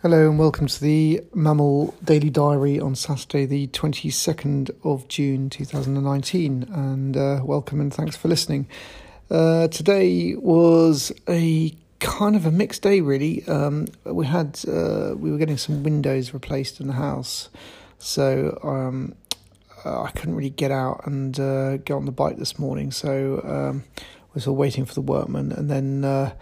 Hello and welcome to the MAMIL Daily Diary on Saturday, the 22nd of June 2019. And uh, welcome and thanks for listening. Uh, today was a kind of a mixed day, really. Um, we had uh, we were getting some windows replaced in the house, so um, I couldn't really get out and uh, get on the bike this morning. So um, was all waiting for the workmen, and then uh,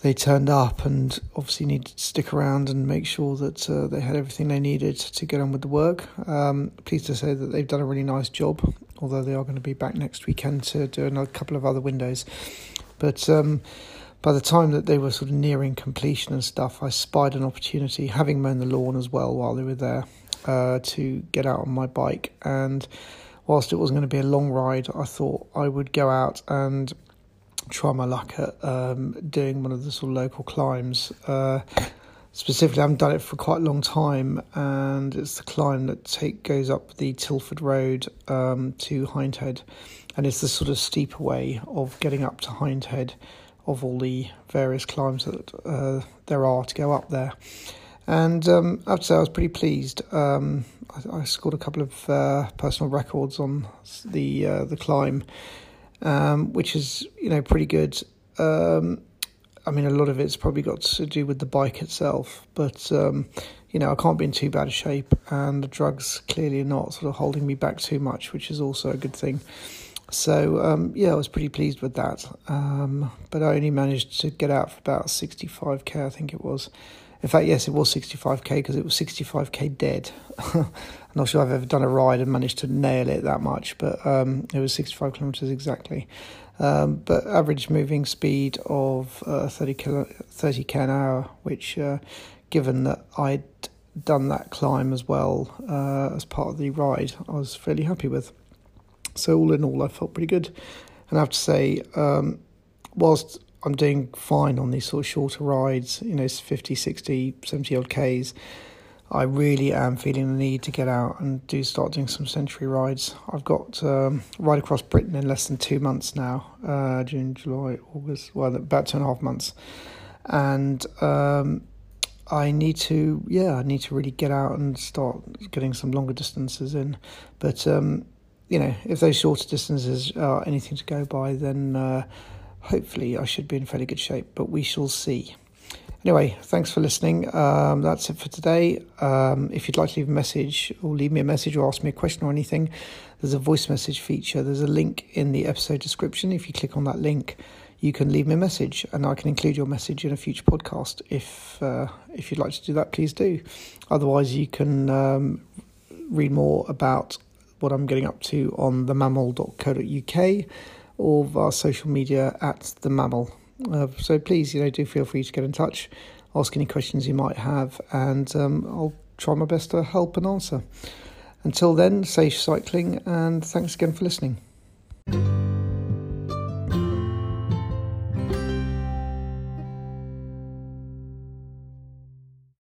they turned up and obviously needed to stick around and make sure that uh, they had everything they needed to get on with the work. Um, pleased to say that they've done a really nice job, although they are going to be back next weekend to do another couple of other windows. But um, by the time that they were sort of nearing completion and stuff, I spied an opportunity, having mown the lawn as well while they were there, uh, to get out on my bike. And whilst it wasn't going to be a long ride, I thought I would go out and try my luck at um, doing one of the sort of local climbs. Uh, specifically, I haven't done it for quite a long time, and it's the climb that take goes up the Tilford Road um, to Hindhead, and it's the sort of steeper way of getting up to Hindhead of all the various climbs that uh, there are to go up there. And um, I have to say, I was pretty pleased. Um, I, I, scored a couple of uh, personal records on the uh, the climb um, which is you know pretty good. Um, I mean, a lot of it's probably got to do with the bike itself, but um, you know, I can't be in too bad a shape, and the drugs clearly are not sort of holding me back too much, which is also a good thing. So um, yeah, I was pretty pleased with that. Um, but I only managed to get out for about 65k, I think it was. In fact, yes, it was 65k because it was 65k dead. I'm not sure I've ever done a ride and managed to nail it that much, but um, it was 65 kilometres exactly. Um, but average moving speed of uh, 30 kilo, 30 k an hour, which, uh, given that I'd done that climb as well uh, as part of the ride, I was fairly happy with. So all in all, I felt pretty good. And I have to say, um, whilst I'm doing fine on these sort of shorter rides, you know, 50, 60, 70 odd Ks. I really am feeling the need to get out and do start doing some century rides. I've got um, ride across Britain in less than two months now, uh, June, July, August, well, about two and a half months, and um, I need to, yeah, I need to really get out and start getting some longer distances in. But um, you know, if those shorter distances are anything to go by, then. Uh, hopefully I should be in fairly good shape, but we shall see. Anyway, thanks for listening. Um, that's it for today. Um, if you'd like to leave a message or leave me a message or ask me a question or anything, there's a voice message feature. There's a link in the episode description. If you click on that link, you can leave me a message, and I can include your message in a future podcast. If uh, if you'd like to do that, please do. Otherwise, you can um, read more about what I'm getting up to on themamil.co.uk or via social media at the mamil. Uh, so please, you know, do feel free to get in touch, ask any questions you might have, and um, I'll try my best to help and answer. Until then, safe cycling, and thanks again for listening.